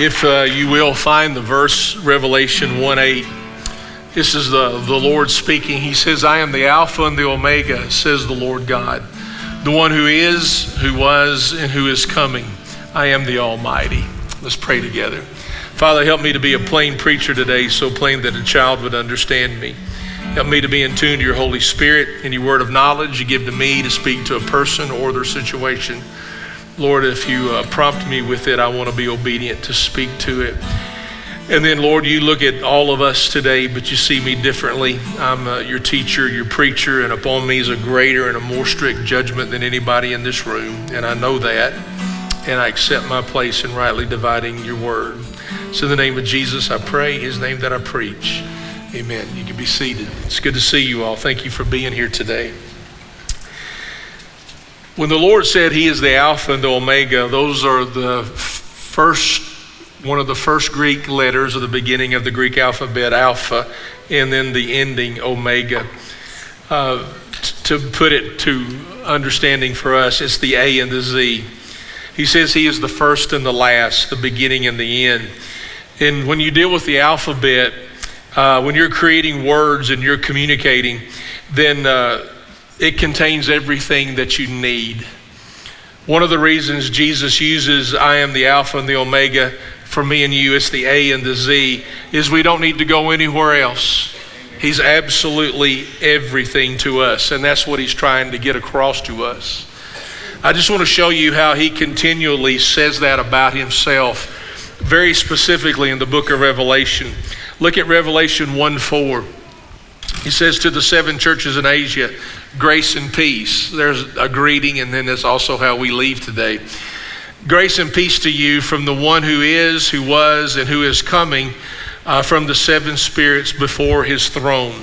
If uh, you will find the verse Revelation 1 8, this is the, the Lord speaking. He says, I am the Alpha and the Omega, says the Lord God, the one who is, who was, and who is coming. I am the Almighty. Let's pray together. Father, help me to be a plain preacher today, so plain that a child would understand me. Help me to be in tune to your Holy Spirit. Any word of knowledge you give to me to speak to a person or their situation. Lord, if you uh, prompt me with it, I want to be obedient to speak to it. And then, Lord, you look at all of us today, but you see me differently. I'm uh, your teacher, your preacher, and upon me is a greater and a more strict judgment than anybody in this room. And I know that. And I accept my place in rightly dividing your word. So, in the name of Jesus, I pray, his name that I preach. Amen. You can be seated. It's good to see you all. Thank you for being here today. When the Lord said He is the Alpha and the Omega, those are the first, one of the first Greek letters of the beginning of the Greek alphabet, Alpha, and then the ending, Omega. Uh, to put it to understanding for us, it's the A and the Z. He says He is the first and the last, the beginning and the end. And when you deal with the alphabet, uh, when you're creating words and you're communicating, then uh, it contains everything that you need. One of the reasons Jesus uses I am the Alpha and the Omega for me and you, it's the A and the Z, is we don't need to go anywhere else. He's absolutely everything to us, and that's what he's trying to get across to us. I just want to show you how he continually says that about himself, very specifically in the book of Revelation. Look at Revelation 1 4. He says to the seven churches in Asia, grace and peace. There's a greeting, and then that's also how we leave today. Grace and peace to you from the one who is, who was, and who is coming uh, from the seven spirits before his throne.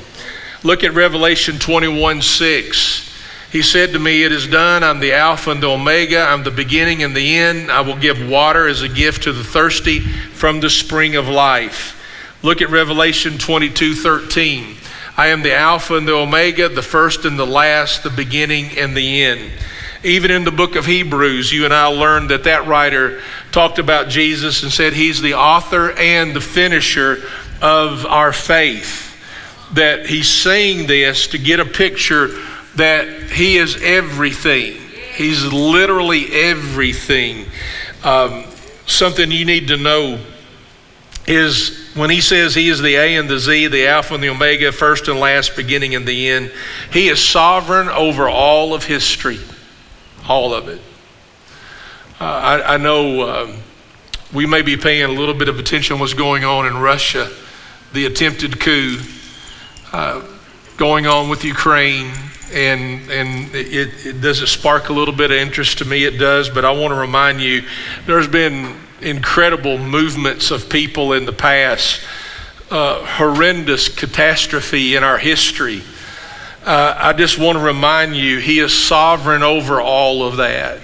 Look at Revelation 21 6. He said to me, It is done. I'm the Alpha and the Omega. I'm the beginning and the end. I will give water as a gift to the thirsty from the spring of life. Look at Revelation 22 13. I am the Alpha and the Omega, the first and the last, the beginning and the end. Even in the book of Hebrews, you and I learned that that writer talked about Jesus and said he's the author and the finisher of our faith. That he's saying this to get a picture that he is everything. He's literally everything. Um, something you need to know is when he says he is the A and the Z, the Alpha and the Omega, first and last, beginning and the end, he is sovereign over all of history, all of it. Uh, I, I, know um, we may be paying a little bit of attention what's going on in Russia, the attempted coup uh, going on with Ukraine, and and it, it does it spark a little bit of interest to me. It does, but I want to remind you, there's been incredible movements of people in the past, uh, horrendous catastrophe in our history. Uh, I just want to remind you, He is sovereign over all of that.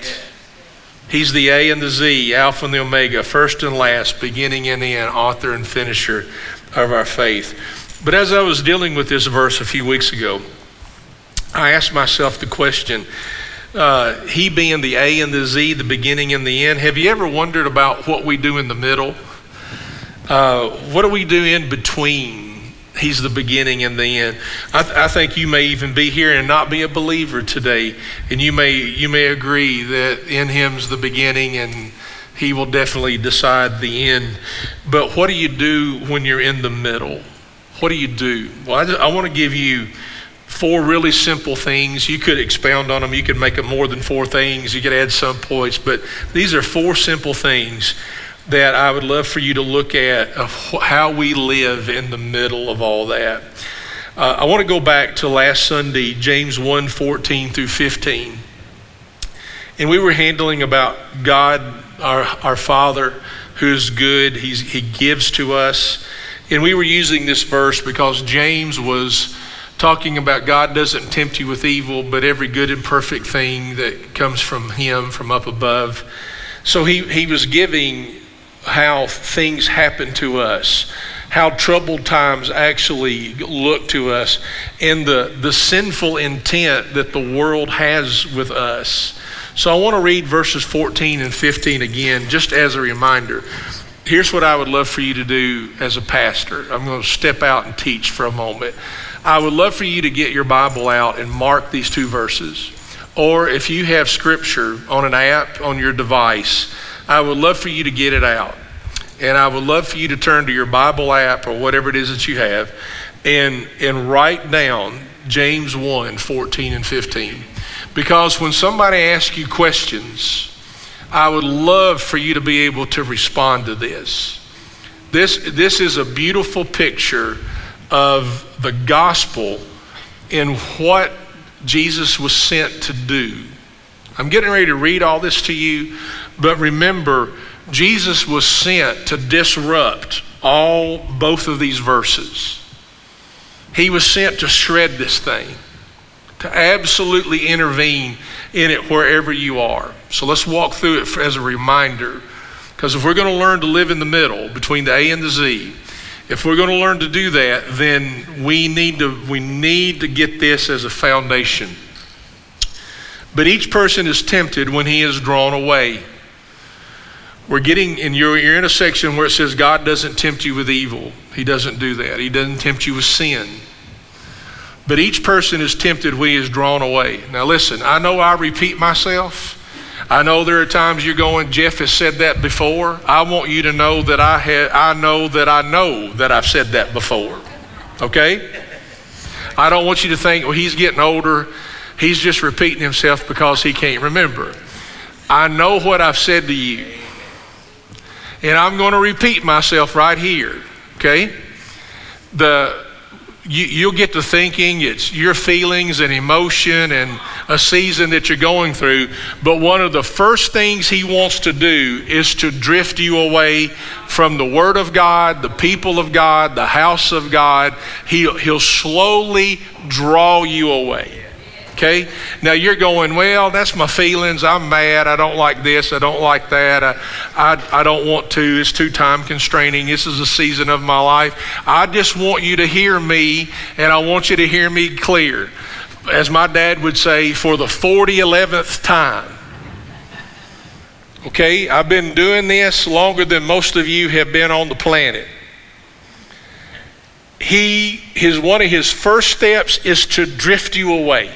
He's the A and the Z, Alpha and the Omega, first and last, beginning and end, author and finisher of our faith. But as I was dealing with this verse a few weeks ago, I asked myself the question uh, he being the A and the Z, the beginning and the end. Have you ever wondered about what we do in the middle? Uh, what do we do in between? He's the beginning and the end. I, th- I, think you may even be here and not be a believer today, and you may you may agree that in Him's the beginning, and He will definitely decide the end. But what do you do when you're in the middle? What do you do? Well, I, I want to give you four really simple things. You could expound on them. You could make them more than four things. You could add some points, but these are four simple things that I would love for you to look at of how we live in the middle of all that. Uh, I want to go back to last Sunday, James 1 14 through 15. And we were handling about God, our, our Father, who's good, He's, He gives to us. And we were using this verse because James was talking about God doesn't tempt you with evil, but every good and perfect thing that comes from Him from up above. So he, he was giving how things happen to us, how troubled times actually look to us, and the, the sinful intent that the world has with us. So I want to read verses 14 and 15 again, just as a reminder. here's what I would love for you to do as a pastor. I'm going to step out and teach for a moment. I would love for you to get your Bible out and mark these two verses. Or if you have scripture on an app on your device, I would love for you to get it out. And I would love for you to turn to your Bible app or whatever it is that you have and, and write down James 1 14 and 15. Because when somebody asks you questions, I would love for you to be able to respond to this. This, this is a beautiful picture of the gospel in what Jesus was sent to do. I'm getting ready to read all this to you, but remember, Jesus was sent to disrupt all both of these verses. He was sent to shred this thing, to absolutely intervene in it wherever you are. So let's walk through it as a reminder. Because if we're going to learn to live in the middle between the A and the Z, if we're going to learn to do that, then we need to, we need to get this as a foundation. But each person is tempted when he is drawn away. We're getting in your, you're in a section where it says God doesn't tempt you with evil. He doesn't do that. He doesn't tempt you with sin. But each person is tempted when he is drawn away. Now, listen, I know I repeat myself. I know there are times you're going, Jeff has said that before. I want you to know that I, had, I know that I know that I've said that before. Okay? I don't want you to think, well, he's getting older. He's just repeating himself because he can't remember. I know what I've said to you. And I'm going to repeat myself right here. Okay? The you, will get to thinking it's your feelings and emotion and a season that you're going through. But one of the first things he wants to do is to drift you away from the Word of God, the people of God, the house of God. He'll, he'll slowly draw you away. Okay? Now you're going, well, that's my feelings. I'm mad. I don't like this. I don't like that. I, I, I don't want to. It's too time constraining. This is a season of my life. I just want you to hear me, and I want you to hear me clear. As my dad would say, for the 40 11th time. Okay? I've been doing this longer than most of you have been on the planet he his one of his first steps is to drift you away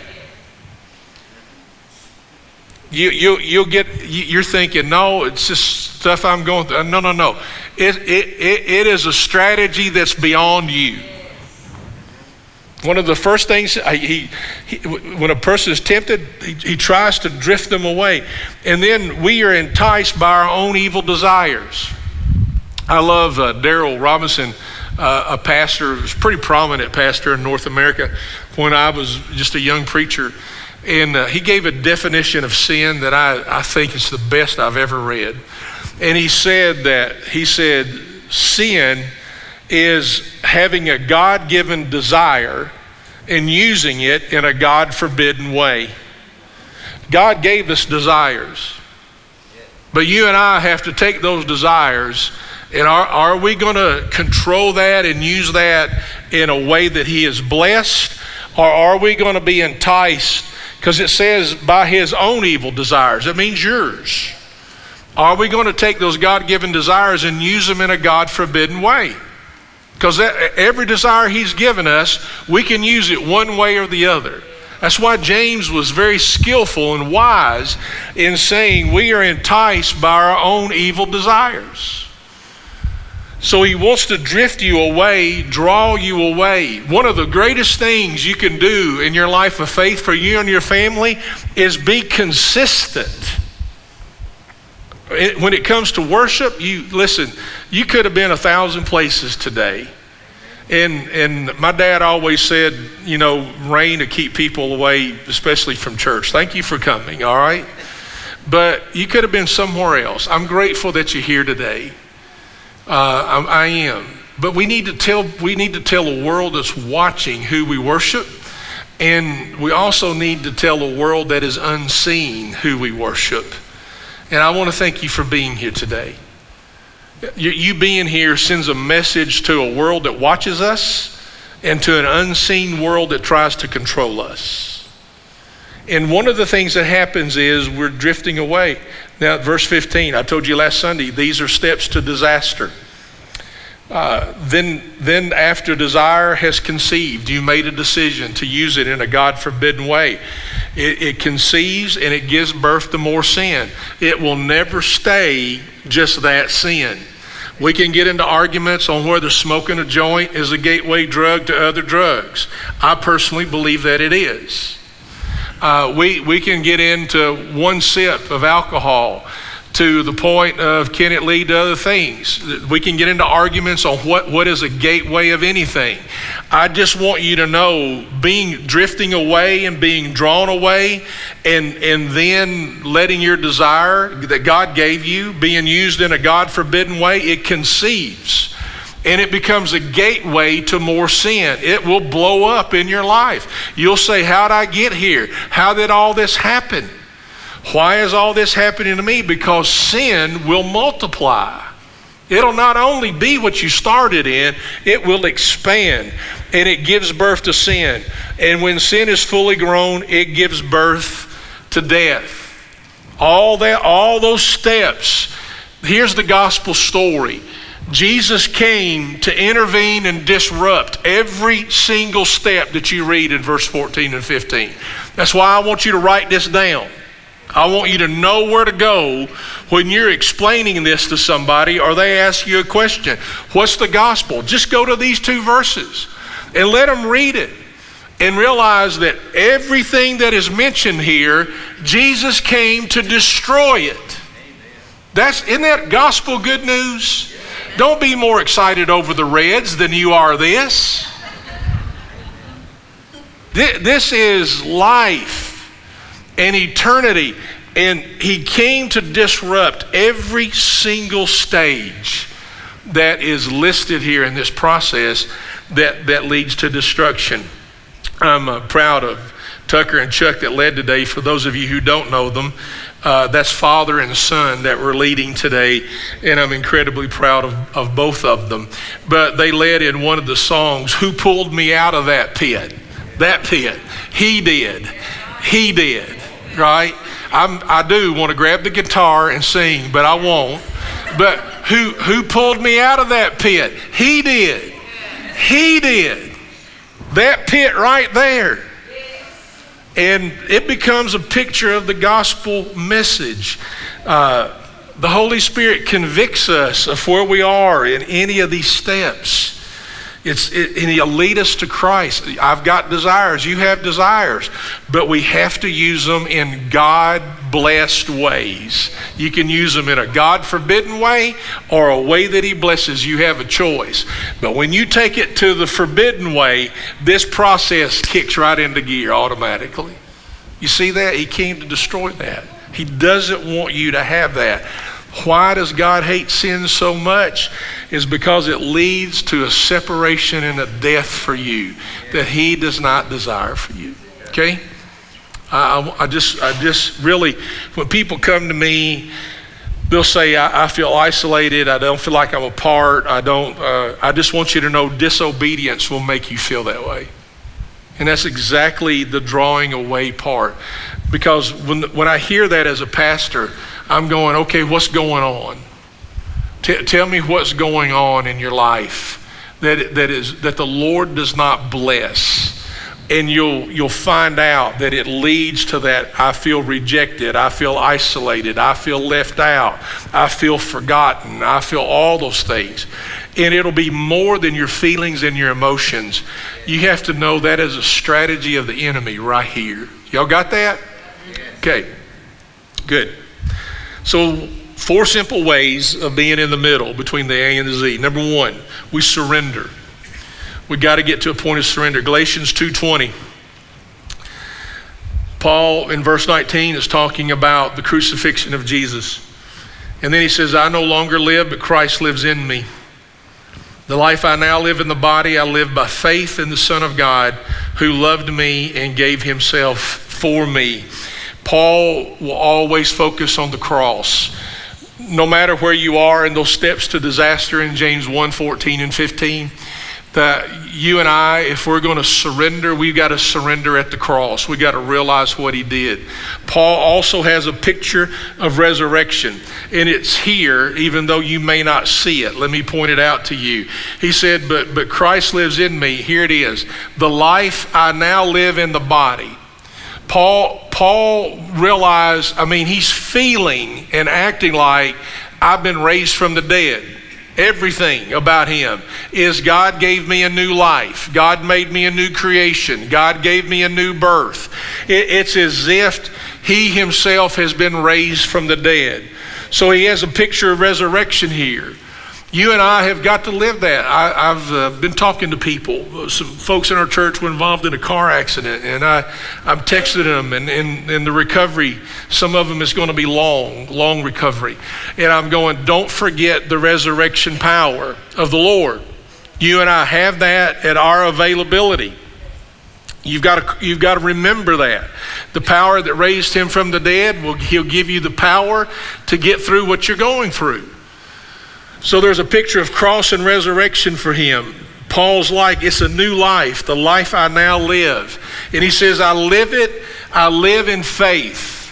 you, you, you'll get, you're thinking, no, it's just stuff I'm going through. No, no, no. It, it, it, it is a strategy that's beyond you. One of the first things, he, he, when a person is tempted, he, he, tries to drift them away. And then we are enticed by our own evil desires. I love uh, Daryl Robinson, uh, a pastor, a pretty prominent pastor in North America when I was just a young preacher. And uh, he gave a definition of sin that I, I think is the best I've ever read. And he said that, he said, sin is having a God given desire and using it in a God forbidden way. God gave us desires. But you and I have to take those desires and are, are we going to control that and use that in a way that He is blessed? Or are we going to be enticed because it says by his own evil desires. It means yours. Are we going to take those God given desires and use them in a God forbidden way? Because every desire he's given us, we can use it one way or the other. That's why James was very skillful and wise in saying we are enticed by our own evil desires. So he wants to drift you away, draw you away. One of the greatest things you can do in your life of faith for you and your family is be consistent. When it comes to worship, you listen, you could have been a thousand places today. And, and my dad always said, you know, rain to keep people away, especially from church. Thank you for coming, all right? But you could have been somewhere else. I'm grateful that you're here today. Uh, I, I am. But we need to tell we need to tell a world that's watching who we worship, and we also need to tell a world that is unseen who we worship. And I want to thank you for being here today. You, you being here sends a message to a world that watches us and to an unseen world that tries to control us. And one of the things that happens is we're drifting away. Now, verse 15, I told you last Sunday, these are steps to disaster. Uh, then, then, after desire has conceived, you made a decision to use it in a God forbidden way. It, it conceives and it gives birth to more sin. It will never stay just that sin. We can get into arguments on whether smoking a joint is a gateway drug to other drugs. I personally believe that it is. Uh, we, we can get into one sip of alcohol to the point of can it lead to other things? We can get into arguments on what, what is a gateway of anything. I just want you to know being drifting away and being drawn away and, and then letting your desire that God gave you being used in a God forbidden way, it conceives and it becomes a gateway to more sin. It will blow up in your life. You'll say, How'd I get here? How did all this happen? Why is all this happening to me? Because sin will multiply. It'll not only be what you started in, it will expand and it gives birth to sin. And when sin is fully grown, it gives birth to death. All that all those steps. Here's the gospel story. Jesus came to intervene and disrupt every single step that you read in verse 14 and 15. That's why I want you to write this down. I want you to know where to go when you're explaining this to somebody or they ask you a question. What's the gospel? Just go to these two verses and let them read it and realize that everything that is mentioned here, Jesus came to destroy it. That's isn't that gospel good news? Don't be more excited over the Reds than you are this. This is life and eternity. And he came to disrupt every single stage that is listed here in this process that, that leads to destruction. I'm uh, proud of Tucker and Chuck that led today. For those of you who don't know them, uh, that's father and son that were leading today, and I'm incredibly proud of, of both of them. But they led in one of the songs, Who Pulled Me Out of That Pit? That pit. He did. He did right? I'm, I do want to grab the guitar and sing, but I won't. But who, who pulled me out of that pit? He did. He did. That pit right there. And it becomes a picture of the gospel message. Uh, the Holy Spirit convicts us of where we are in any of these steps. It's, it, and he'll lead us to Christ. I've got desires. You have desires. But we have to use them in God blessed ways. You can use them in a God forbidden way or a way that he blesses. You have a choice. But when you take it to the forbidden way, this process kicks right into gear automatically. You see that? He came to destroy that. He doesn't want you to have that. Why does God hate sin so much? Is because it leads to a separation and a death for you that He does not desire for you. Okay? I, I just, I just really, when people come to me, they'll say, I, I feel isolated. I don't feel like I'm a part. I don't, uh, I just want you to know disobedience will make you feel that way. And that's exactly the drawing away part. Because when, when I hear that as a pastor, I'm going, okay, what's going on? T- tell me what's going on in your life that, that, is, that the Lord does not bless. And you'll, you'll find out that it leads to that I feel rejected, I feel isolated, I feel left out, I feel forgotten, I feel all those things. And it'll be more than your feelings and your emotions. You have to know that is a strategy of the enemy right here. Y'all got that? Okay, good. So, four simple ways of being in the middle between the A and the Z. Number one, we surrender. We got to get to a point of surrender. Galatians 2:20. Paul in verse 19 is talking about the crucifixion of Jesus. And then he says, I no longer live, but Christ lives in me. The life I now live in the body, I live by faith in the Son of God who loved me and gave himself for me. Paul will always focus on the cross. No matter where you are in those steps to disaster in James 1 14 and 15, that you and I, if we're going to surrender, we've got to surrender at the cross. We've got to realize what he did. Paul also has a picture of resurrection, and it's here, even though you may not see it. Let me point it out to you. He said, But, but Christ lives in me. Here it is. The life I now live in the body. Paul, Paul realized, I mean, he's feeling and acting like I've been raised from the dead. Everything about him is God gave me a new life. God made me a new creation. God gave me a new birth. It, it's as if he himself has been raised from the dead. So he has a picture of resurrection here you and I have got to live that. I, have uh, been talking to people. Some folks in our church were involved in a car accident, and I, I'm texting them, and in the recovery, some of them is going to be long, long recovery. And I'm going, don't forget the resurrection power of the Lord. You and I have that at our availability. You've got, to, you've got to remember that. The power that raised him from the dead, will, he'll give you the power to get through what you're going through. So there's a picture of cross and resurrection for him. Paul's like, it's a new life, the life I now live. And he says, I live it, I live in faith.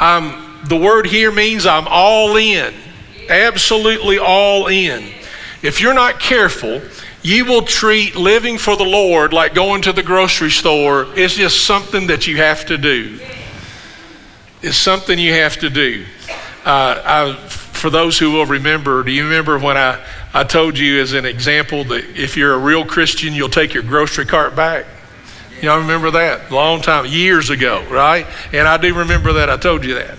I'm, the word here means I'm all in, absolutely all in. If you're not careful, you will treat living for the Lord like going to the grocery store. It's just something that you have to do. It's something you have to do. Uh, I for those who will remember, do you remember when I, I told you as an example that if you're a real Christian, you'll take your grocery cart back? Y'all remember that? Long time, years ago, right? And I do remember that. I told you that.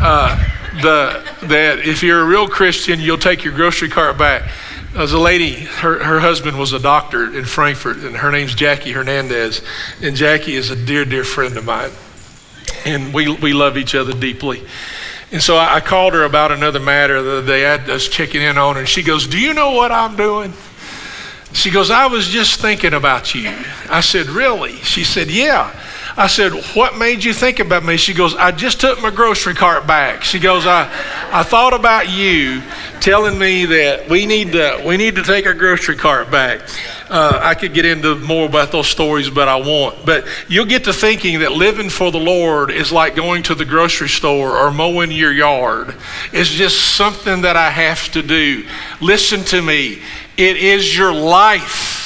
Uh, the, that if you're a real Christian, you'll take your grocery cart back. There's a lady, her, her husband was a doctor in Frankfurt, and her name's Jackie Hernandez. And Jackie is a dear, dear friend of mine. And we, we love each other deeply. And so I called her about another matter the other day I was checking in on and she goes, Do you know what I'm doing? She goes, I was just thinking about you. I said, Really? She said, Yeah. I said, What made you think about me? She goes, I just took my grocery cart back. She goes, I, I thought about you telling me that we need to, we need to take our grocery cart back. Uh, I could get into more about those stories, but I won't. But you'll get to thinking that living for the Lord is like going to the grocery store or mowing your yard. It's just something that I have to do. Listen to me, it is your life.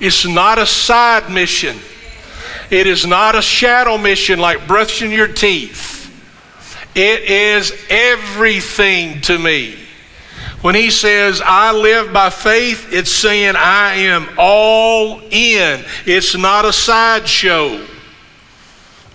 It's not a side mission. It is not a shadow mission like brushing your teeth. It is everything to me. When he says, I live by faith, it's saying I am all in. It's not a sideshow.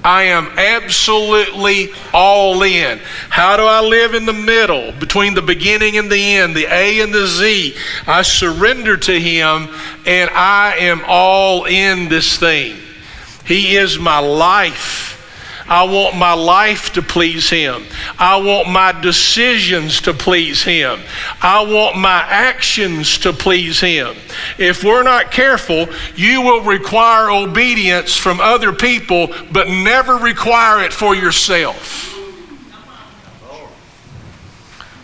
I am absolutely all in. How do I live in the middle between the beginning and the end, the A and the Z? I surrender to Him and I am all in this thing. He is my life. I want my life to please Him. I want my decisions to please Him. I want my actions to please Him. If we're not careful, you will require obedience from other people, but never require it for yourself.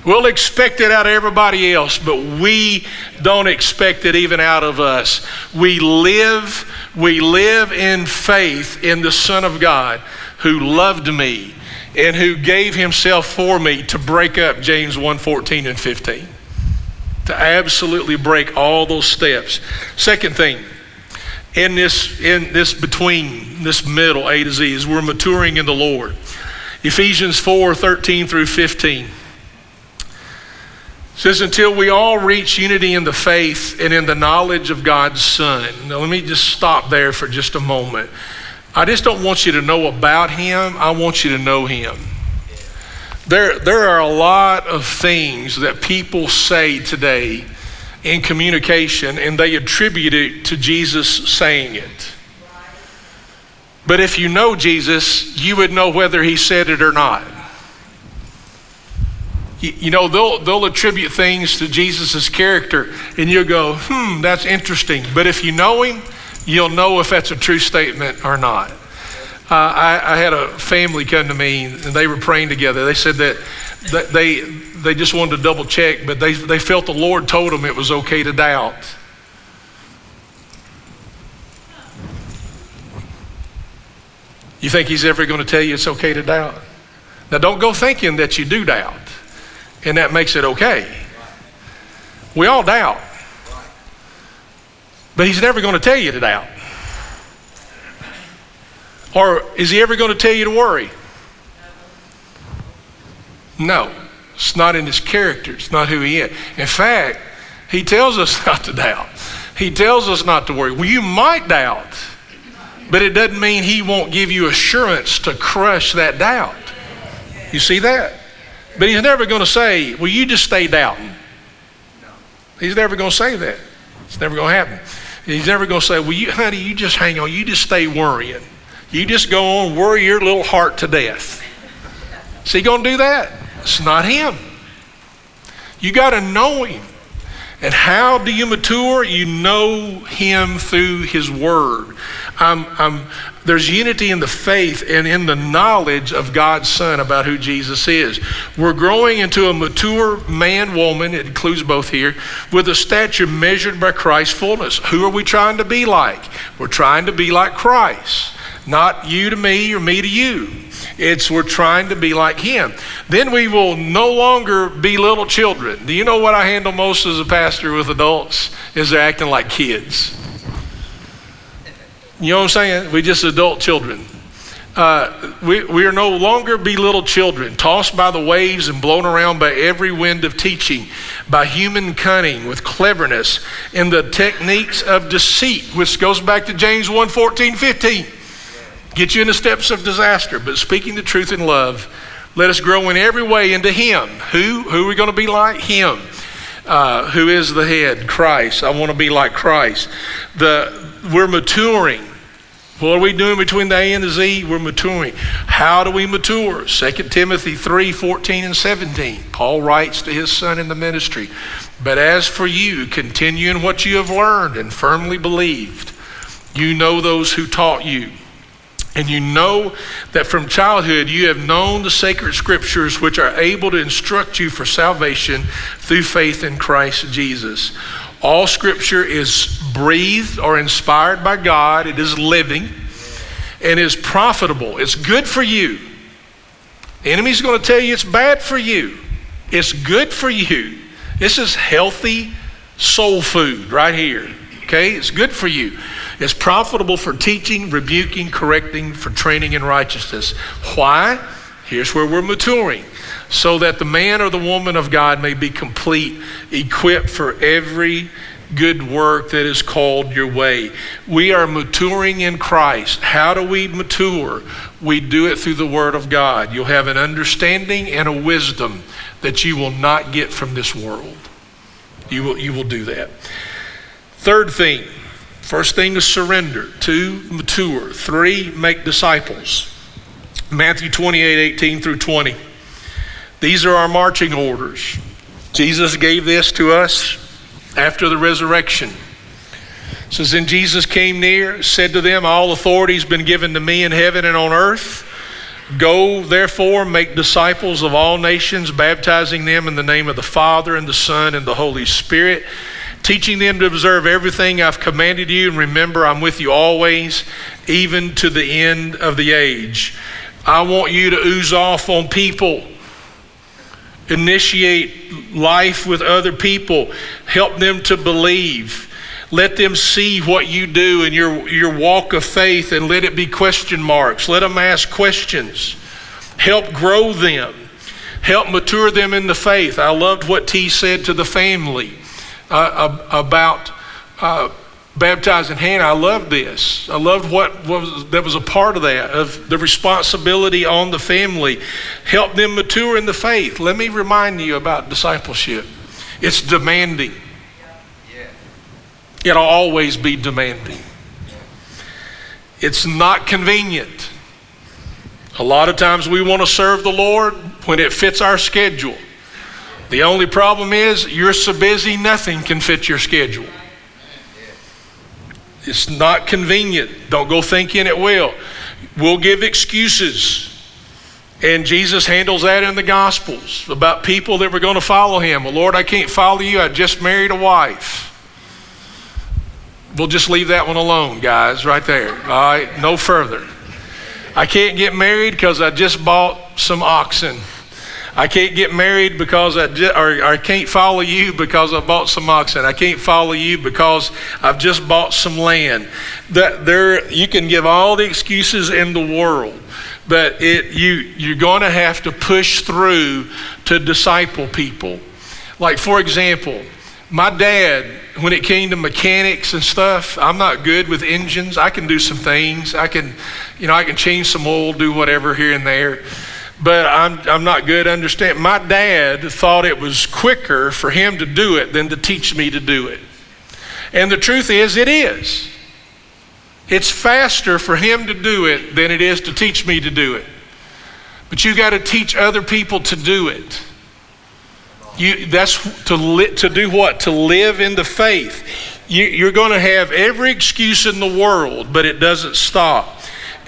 We'll expect it out of everybody else, but we don't expect it even out of us. We live, we live in faith in the Son of God who loved me and who gave himself for me to break up James 1 14 and 15. To absolutely break all those steps. Second thing, in this, in this between this middle A to Z, is we're maturing in the Lord. Ephesians 4 13 through 15 says, until we all reach unity in the faith and in the knowledge of God's Son. Now, let me just stop there for just a moment. I just don't want you to know about him, I want you to know him. There, there are a lot of things that people say today in communication, and they attribute it to Jesus saying it. But if you know Jesus, you would know whether he said it or not you know, they'll, they'll attribute things to Jesus' character, and you'll go, hmm, that's interesting. But if you know him, you'll know if that's a true statement or not. Uh, I, I, had a family come to me, and they were praying together. They said that they, they just wanted to double check, but they, they felt the Lord told them it was okay to doubt. You think He's ever going to tell you it's okay to doubt? Now, don't go thinking that you do doubt and that makes it okay. We all doubt. But he's never going to tell you to doubt. Or is he ever going to tell you to worry? No. It's not in his character. It's not who he is. In fact, he tells us not to doubt. He tells us not to worry. Well, you might doubt, but it doesn't mean he won't give you assurance to crush that doubt. You see that? But he's never going to say, Well, you just stay doubting. He's never going to say that. It's never going to happen. He's never going to say, Well, you, honey, you just hang on. You just stay worrying. You just go on, worry your little heart to death. Is he going to do that? It's not him. You got to know him. And how do you mature? You know him through his word. I'm, I'm, there's unity in the faith and in the knowledge of God's Son about who Jesus is. We're growing into a mature man, woman, it includes both here, with a stature measured by Christ's fullness. Who are we trying to be like? We're trying to be like Christ. Not you to me or me to you. It's we're trying to be like him. Then we will no longer be little children. Do you know what I handle most as a pastor with adults? Is they're acting like kids. You know what I'm saying? We just adult children. Uh, we, we are no longer be little children, tossed by the waves and blown around by every wind of teaching, by human cunning, with cleverness, in the techniques of deceit, which goes back to James 1 14, 15 get you in the steps of disaster, but speaking the truth in love, let us grow in every way into Him. Who? Who are we going to be like? Him. Uh, who is the head? Christ. I want to be like Christ. The, we're maturing. What are we doing between the A and the Z? We're maturing. How do we mature? 2 Timothy 3 14 and 17. Paul writes to his son in the ministry, But as for you, continue in what you have learned and firmly believed. You know those who taught you and you know that from childhood you have known the sacred scriptures which are able to instruct you for salvation through faith in Christ Jesus. All scripture is breathed or inspired by God, it is living and is profitable. It's good for you. The enemy's going to tell you it's bad for you. It's good for you. This is healthy soul food right here. Okay? It's good for you It's profitable for teaching, rebuking, correcting, for training in righteousness. Why? Here's where we're maturing. So that the man or the woman of God may be complete, equipped for every good work that is called your way. We are maturing in Christ. How do we mature? We do it through the Word of God. You'll have an understanding and a wisdom that you will not get from this world. You will, you will do that. Third thing, First thing is surrender. Two, mature. Three, make disciples. Matthew 28 18 through 20. These are our marching orders. Jesus gave this to us after the resurrection. It says, Then Jesus came near, said to them, All authority has been given to me in heaven and on earth. Go, therefore, make disciples of all nations, baptizing them in the name of the Father, and the Son, and the Holy Spirit teaching them to observe everything I've commanded you, and remember, I'm with you always, even to the end of the age. I want you to ooze off on people, initiate life with other people, help them to believe. Let them see what you do in your, your walk of faith and let it be question marks. Let them ask questions. Help grow them. Help mature them in the faith. I loved what T said to the family uh, about uh, baptizing Hannah. I love this. I loved what was that was a part of that of the responsibility on the family. Help them mature in the faith. Let me remind you about discipleship. It's demanding. It'll always be demanding. It's not convenient. A lot of times we want to serve the Lord when it fits our schedule. The only problem is you're so busy, nothing can fit your schedule. It's not convenient. Don't go thinking it will. We'll give excuses. And Jesus handles that in the Gospels about people that were going to follow him. Well, Lord, I can't follow you. I just married a wife. We'll just leave that one alone, guys, right there. All right, no further. I can't get married because I just bought some oxen. I can't get married because I just, or, or I can't follow you because I bought some oxen. I can't follow you because I've just bought some land. That there, you can give all the excuses in the world, but it you you're going to have to push through to disciple people. Like for example, my dad, when it came to mechanics and stuff, I'm not good with engines. I can do some things. I can, you know, I can change some oil, do whatever here and there but I'm, I'm not good at understanding. My dad thought it was quicker for him to do it than to teach me to do it. And the truth is, it is. It's faster for him to do it than it is to teach me to do it. But you got to teach other people to do it. You, that's to, li- to do what? To live in the faith. You, you're going to have every excuse in the world, but it doesn't stop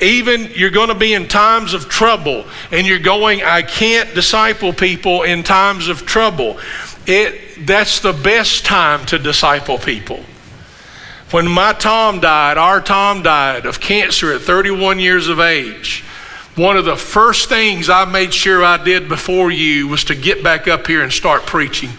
even you're going to be in times of trouble and you're going i can't disciple people in times of trouble. It that's the best time to disciple people. When my tom died our tom died of cancer at 31 years of age one of the first things i made sure i did before you was to get back up here and start preaching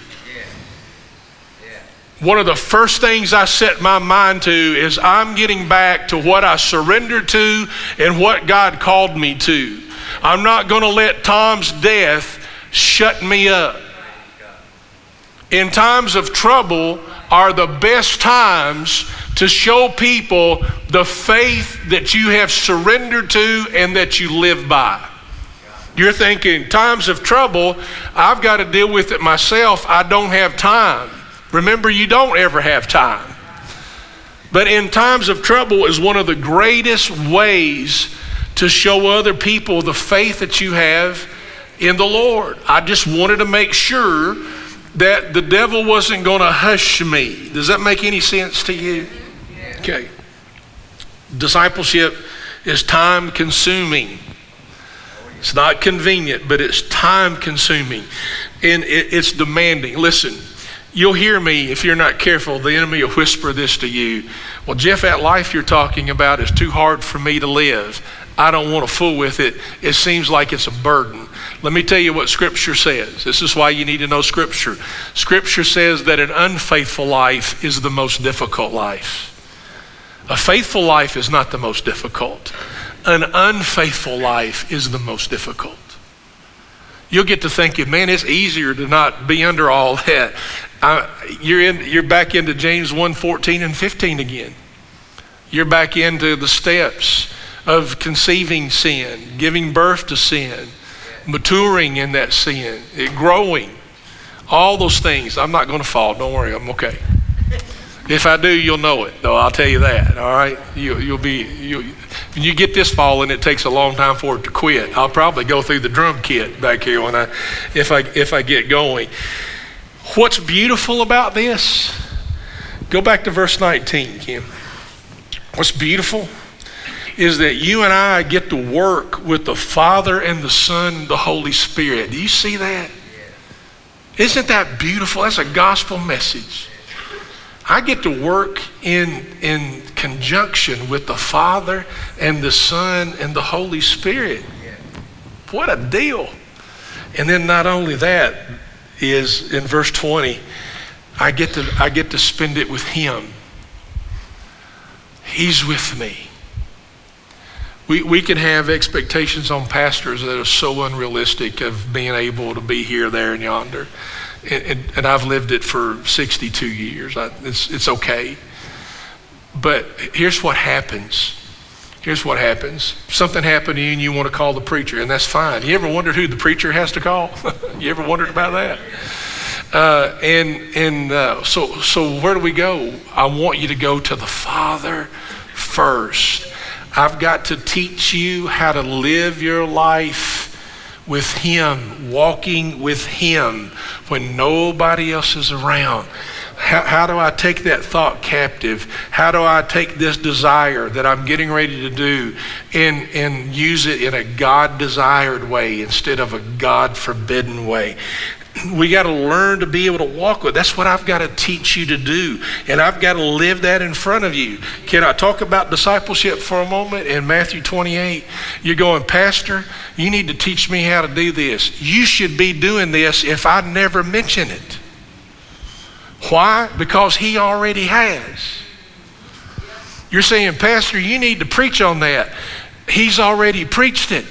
one of the first things I set my mind to is I'm getting back to what I surrendered to and what God called me to. I'm not going to let Tom's death shut me up. In times of trouble are the best times to show people the faith that you have surrendered to and that you live by. You're thinking, times of trouble, I've got to deal with it myself. I don't have time. Remember, you don't ever have time. But in times of trouble is one of the greatest ways to show other people the faith that you have in the Lord. I just wanted to make sure that the devil wasn't going to hush me. Does that make any sense to you? Okay. Discipleship is time consuming. It's not convenient, but it's time consuming and it's demanding. Listen, You'll hear me if you're not careful. The enemy will whisper this to you. Well, Jeff, that life you're talking about is too hard for me to live. I don't want to fool with it. It seems like it's a burden. Let me tell you what Scripture says. This is why you need to know Scripture. Scripture says that an unfaithful life is the most difficult life. A faithful life is not the most difficult, an unfaithful life is the most difficult you'll get to thinking, man, it's easier to not be under all that. Uh, you're, in, you're back into James 1 14 and 15 again. You're back into the steps of conceiving sin, giving birth to sin, maturing in that sin, it growing. All those things. I'm not going to fall. Don't worry. I'm okay. If I do, you'll know it, though. I'll tell you that. All right. You, will be. You, when you get this falling, it takes a long time for it to quit. I'll probably go through the drum kit back here when I, if I if I get going. What's beautiful about this? Go back to verse 19, Kim. What's beautiful is that you and I get to work with the Father and the Son and the Holy Spirit. Do you see that? Isn't that beautiful? That's a gospel message. I get to work in, in conjunction with the Father and the Son and the Holy Spirit. What a deal. And then not only that, is in verse 20, I get to, I get to spend it with Him. He's with me. We, we can have expectations on pastors that are so unrealistic of being able to be here, there, and yonder. And, and, and I've lived it for 62 years. I, it's, it's okay. But here's what happens. Here's what happens. Something happened to you and you want to call the preacher, and that's fine. You ever wondered who the preacher has to call? you ever wondered about that? Uh, and and uh, so so where do we go? I want you to go to the Father first. I've got to teach you how to live your life with Him, walking with Him when nobody else is around. How, how, do I take that thought captive? How do I take this desire that I'm getting ready to do and, and use it in a God desired way instead of a God forbidden way? we got to learn to be able to walk with. That's what I've got to teach you to do. And I've got to live that in front of you. Can I talk about discipleship for a moment? In Matthew 28, you're going, Pastor, you need to teach me how to do this. You should be doing this if I never mention it. Why? Because he already has. You're saying, Pastor, you need to preach on that. He's already preached it.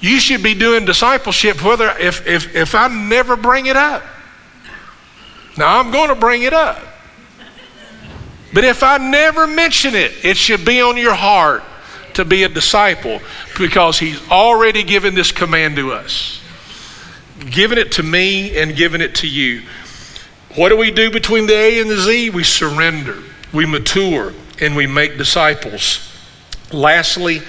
You should be doing discipleship whether if, if, if I never bring it up. Now I'm going to bring it up. But if I never mention it, it should be on your heart to be a disciple because he's already given this command to us. Given it to me and given it to you. What do we do between the A and the Z? We surrender, we mature, and we make disciples. Lastly,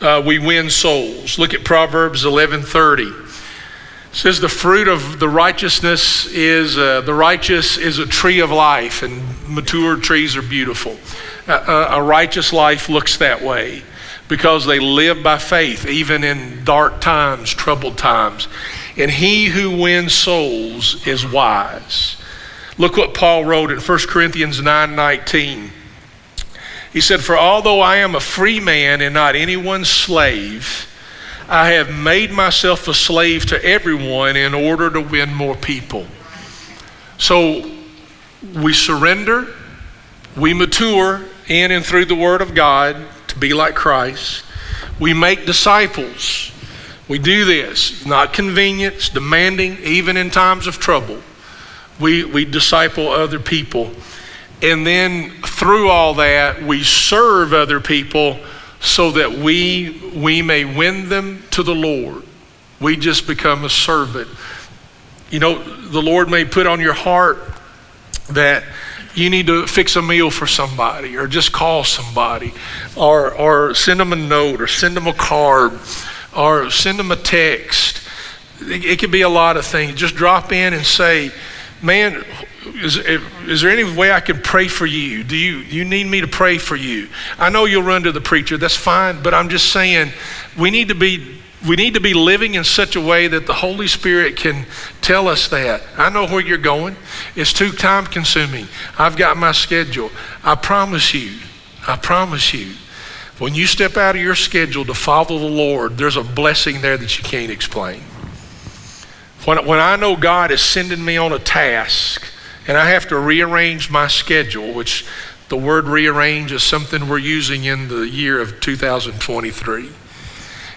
uh, we win souls. Look at Proverbs 11:30. It says the fruit of the righteousness is uh, the righteous is a tree of life, and mature trees are beautiful. Uh, a righteous life looks that way because they live by faith, even in dark times, troubled times. And he who wins souls is wise. Look what Paul wrote in 1 Corinthians 9 19. He said, For although I am a free man and not anyone's slave, I have made myself a slave to everyone in order to win more people. So we surrender, we mature in and through the Word of God to be like Christ. We make disciples. We do this, not convenient, it's demanding, even in times of trouble. We, we disciple other people. And then through all that, we serve other people so that we, we may win them to the Lord. We just become a servant. You know, the Lord may put on your heart that you need to fix a meal for somebody or just call somebody or, or send them a note or send them a card or send them a text. It, it could be a lot of things. Just drop in and say, man, is, is there any way I can pray for you? Do you, you need me to pray for you? I know you'll run to the preacher, that's fine, but I'm just saying we need to be we need to be living in such a way that the Holy Spirit can tell us that. I know where you're going. It's too time consuming. I've got my schedule. I promise you, I promise you, when you step out of your schedule to follow the Lord, there's a blessing there that you can't explain. When, when I know God is sending me on a task and I have to rearrange my schedule, which the word rearrange is something we're using in the year of 2023.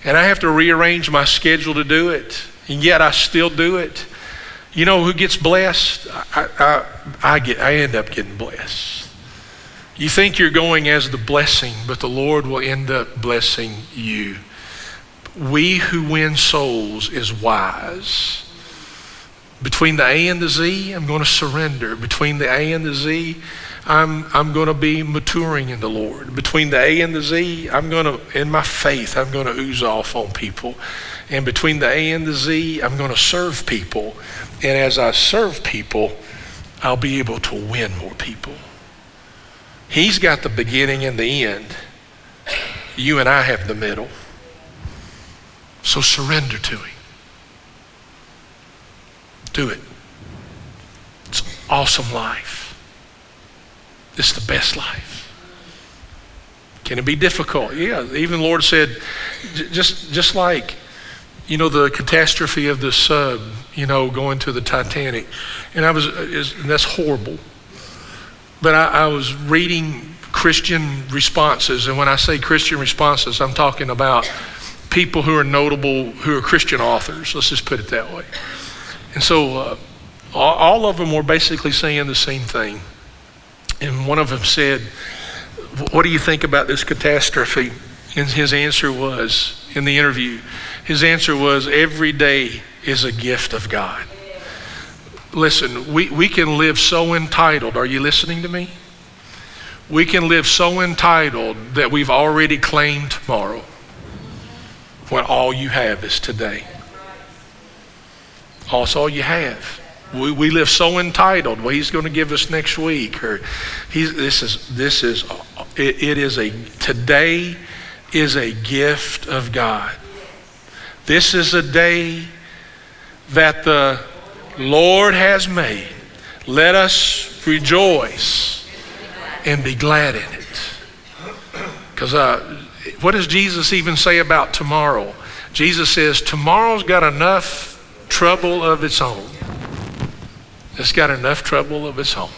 And I have to rearrange my schedule to do it, and yet I still do it. You know who gets blessed? I, I, I, get, I end up getting blessed. You think you're going as the blessing, but the Lord will end up blessing you. We who win souls is wise. Between the A and the Z, I'm going to surrender. Between the A and the Z, I'm, I'm going to be maturing in the Lord. Between the A and the Z, I'm going to, in my faith, I'm going to ooze off on people. And between the A and the Z, I'm going to serve people. And as I serve people, I'll be able to win more people. He's got the beginning and the end. You and I have the middle. So surrender to Him. Do it. It's awesome life. It's the best life. Can it be difficult? Yeah. Even the Lord said, just just like, you know, the catastrophe of the sub, you know, going to the Titanic, and I was, uh, and that's horrible. But I, I was reading Christian responses, and when I say Christian responses, I'm talking about people who are notable, who are Christian authors. Let's just put it that way. And so uh, all of them were basically saying the same thing. And one of them said, What do you think about this catastrophe? And his answer was, in the interview, his answer was, Every day is a gift of God. Listen, we, we can live so entitled. Are you listening to me? We can live so entitled that we've already claimed tomorrow when all you have is today. That's all you have. We, we live so entitled. Well, he's going to give us next week, or he's, this is this is it, it is a today is a gift of God. This is a day that the Lord has made. Let us rejoice and be glad in it. Because uh, what does Jesus even say about tomorrow? Jesus says, Tomorrow's got enough trouble of its own. It's got enough trouble of its own.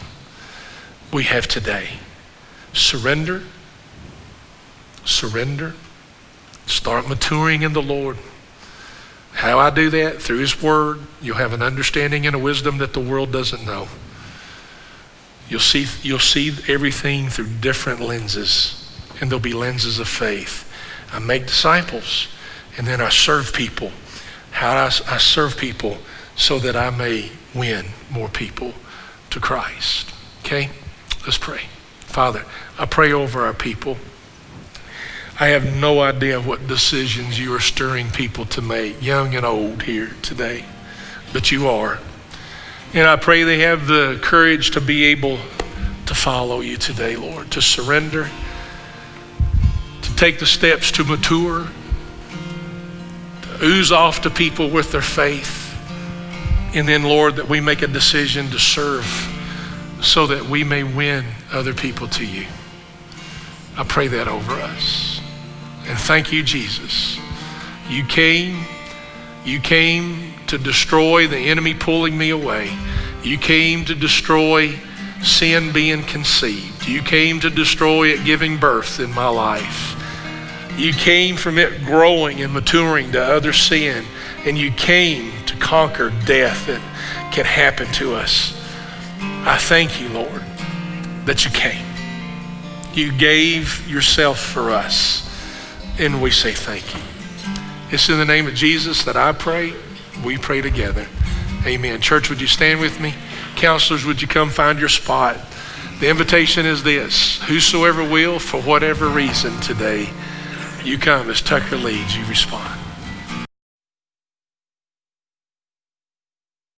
We have today. Surrender. Surrender. Start maturing in the Lord. How I do that? Through His Word. You'll have an understanding and a wisdom that the world doesn't know. You'll see, you'll see everything through different lenses, and there'll be lenses of faith. I make disciples, and then I serve people. How do I, I serve people so that I may win more people to Christ. Okay? Let's pray. Father, I pray over our people. I have no idea what decisions you are stirring people to make, young and old, here today, but you are. And I pray they have the courage to be able to follow you today, Lord, to surrender, to take the steps to mature, ooze off to people with their faith. And then, Lord, that we make a decision to serve so that we may win other people to you. I pray that over us. And thank you, Jesus. You came, you came to destroy the enemy pulling me away. You came to destroy sin being conceived. You came to destroy it giving birth in my life. You came from it growing and maturing to other sin. And you came to conquer death that can happen to us. I thank you, Lord, that you came. You gave yourself for us. And we say thank you. It's in the name of Jesus that I pray. We pray together. Amen. Church, would you stand with me? Counselors, would you come find your spot? The invitation is this Whosoever will, for whatever reason today, you come as Tucker leads, you respond.